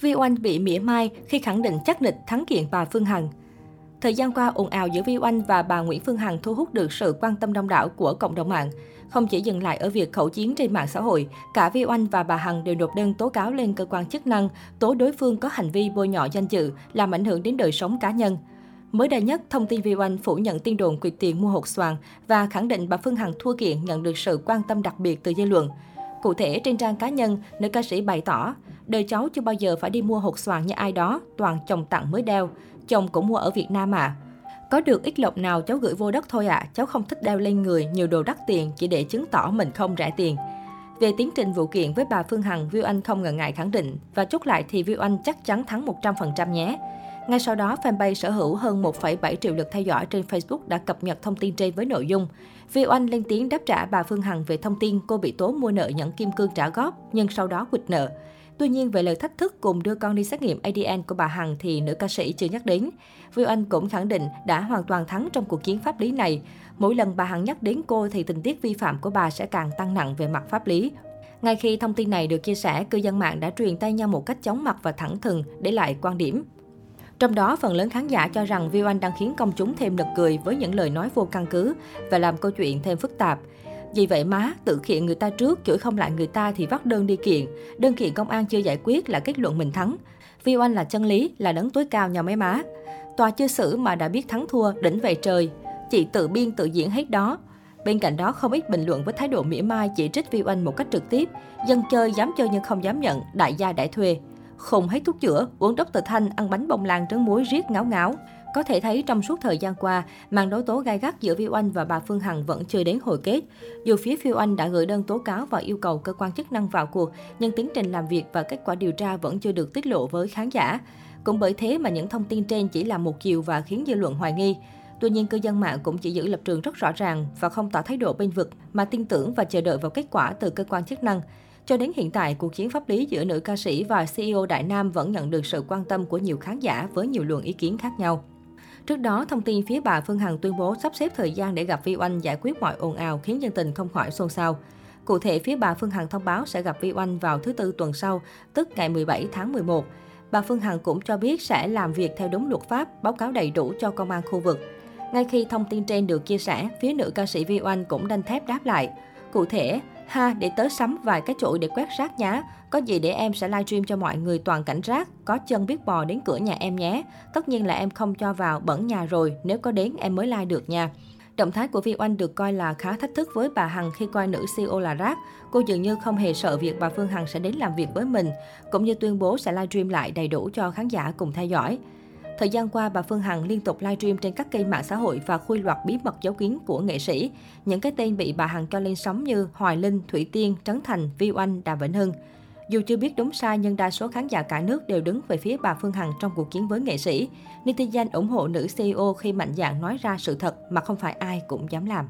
Vi Oanh bị mỉa mai khi khẳng định chắc nịch thắng kiện bà Phương Hằng. Thời gian qua, ồn ào giữa Vi Oanh và bà Nguyễn Phương Hằng thu hút được sự quan tâm đông đảo của cộng đồng mạng. Không chỉ dừng lại ở việc khẩu chiến trên mạng xã hội, cả Vi Oanh và bà Hằng đều nộp đơn tố cáo lên cơ quan chức năng, tố đối phương có hành vi bôi nhọ danh dự, làm ảnh hưởng đến đời sống cá nhân. Mới đây nhất, thông tin Vi Oanh phủ nhận tin đồn quyệt tiền mua hột xoàn và khẳng định bà Phương Hằng thua kiện nhận được sự quan tâm đặc biệt từ dư luận. Cụ thể, trên trang cá nhân, nữ ca sĩ bày tỏ, đời cháu chưa bao giờ phải đi mua hột xoàn như ai đó, toàn chồng tặng mới đeo. Chồng cũng mua ở Việt Nam à. Có được ít lộc nào cháu gửi vô đất thôi ạ, à. cháu không thích đeo lên người nhiều đồ đắt tiền chỉ để chứng tỏ mình không rẻ tiền. Về tiến trình vụ kiện với bà Phương Hằng, Viu Anh không ngần ngại khẳng định và chốt lại thì Viu Anh chắc chắn thắng 100% nhé. Ngay sau đó, fanpage sở hữu hơn 1,7 triệu lượt theo dõi trên Facebook đã cập nhật thông tin trên với nội dung. Vi Oanh lên tiếng đáp trả bà Phương Hằng về thông tin cô bị tố mua nợ nhận kim cương trả góp, nhưng sau đó quỵt nợ. Tuy nhiên, về lời thách thức cùng đưa con đi xét nghiệm ADN của bà Hằng thì nữ ca sĩ chưa nhắc đến. Vi Oanh cũng khẳng định đã hoàn toàn thắng trong cuộc chiến pháp lý này. Mỗi lần bà Hằng nhắc đến cô thì tình tiết vi phạm của bà sẽ càng tăng nặng về mặt pháp lý. Ngay khi thông tin này được chia sẻ, cư dân mạng đã truyền tay nhau một cách chóng mặt và thẳng thừng để lại quan điểm. Trong đó, phần lớn khán giả cho rằng Vi Oanh đang khiến công chúng thêm nực cười với những lời nói vô căn cứ và làm câu chuyện thêm phức tạp. Vì vậy má, tự kiện người ta trước, chửi không lại người ta thì vắt đơn đi kiện. Đơn kiện công an chưa giải quyết là kết luận mình thắng. Vi Oanh là chân lý, là đấng tối cao nhà mấy má. Tòa chưa xử mà đã biết thắng thua, đỉnh về trời. Chị tự biên tự diễn hết đó. Bên cạnh đó, không ít bình luận với thái độ mỉa mai chỉ trích Vi Oanh một cách trực tiếp. Dân chơi dám chơi nhưng không dám nhận, đại gia đại thuê không hết thuốc chữa, uống Dr. Thanh, ăn bánh bông lan trứng muối riết ngáo ngáo. Có thể thấy trong suốt thời gian qua, màn đấu tố gai gắt giữa Viu Anh và bà Phương Hằng vẫn chưa đến hồi kết. Dù phía Viu Anh đã gửi đơn tố cáo và yêu cầu cơ quan chức năng vào cuộc, nhưng tiến trình làm việc và kết quả điều tra vẫn chưa được tiết lộ với khán giả. Cũng bởi thế mà những thông tin trên chỉ là một chiều và khiến dư luận hoài nghi. Tuy nhiên, cư dân mạng cũng chỉ giữ lập trường rất rõ ràng và không tỏ thái độ bên vực, mà tin tưởng và chờ đợi vào kết quả từ cơ quan chức năng. Cho đến hiện tại, cuộc chiến pháp lý giữa nữ ca sĩ và CEO Đại Nam vẫn nhận được sự quan tâm của nhiều khán giả với nhiều luồng ý kiến khác nhau. Trước đó, thông tin phía bà Phương Hằng tuyên bố sắp xếp thời gian để gặp Vi Oanh giải quyết mọi ồn ào khiến dân tình không khỏi xôn xao. Cụ thể, phía bà Phương Hằng thông báo sẽ gặp Vi Oanh vào thứ Tư tuần sau, tức ngày 17 tháng 11. Bà Phương Hằng cũng cho biết sẽ làm việc theo đúng luật pháp, báo cáo đầy đủ cho công an khu vực. Ngay khi thông tin trên được chia sẻ, phía nữ ca sĩ Vi Oanh cũng đanh thép đáp lại. Cụ thể, Ha, để tớ sắm vài cái chổi để quét rác nhá. Có gì để em sẽ livestream cho mọi người toàn cảnh rác. Có chân biết bò đến cửa nhà em nhé. Tất nhiên là em không cho vào bẩn nhà rồi. Nếu có đến em mới like được nha. Động thái của Vi Oanh được coi là khá thách thức với bà Hằng khi coi nữ CEO là rác. Cô dường như không hề sợ việc bà Phương Hằng sẽ đến làm việc với mình, cũng như tuyên bố sẽ livestream lại đầy đủ cho khán giả cùng theo dõi. Thời gian qua, bà Phương Hằng liên tục livestream trên các kênh mạng xã hội và khui loạt bí mật giấu kín của nghệ sĩ. Những cái tên bị bà Hằng cho lên sóng như Hoài Linh, Thủy Tiên, Trấn Thành, Vi Oanh, Đàm Vĩnh Hưng. Dù chưa biết đúng sai nhưng đa số khán giả cả nước đều đứng về phía bà Phương Hằng trong cuộc chiến với nghệ sĩ. Netizen ủng hộ nữ CEO khi mạnh dạn nói ra sự thật mà không phải ai cũng dám làm.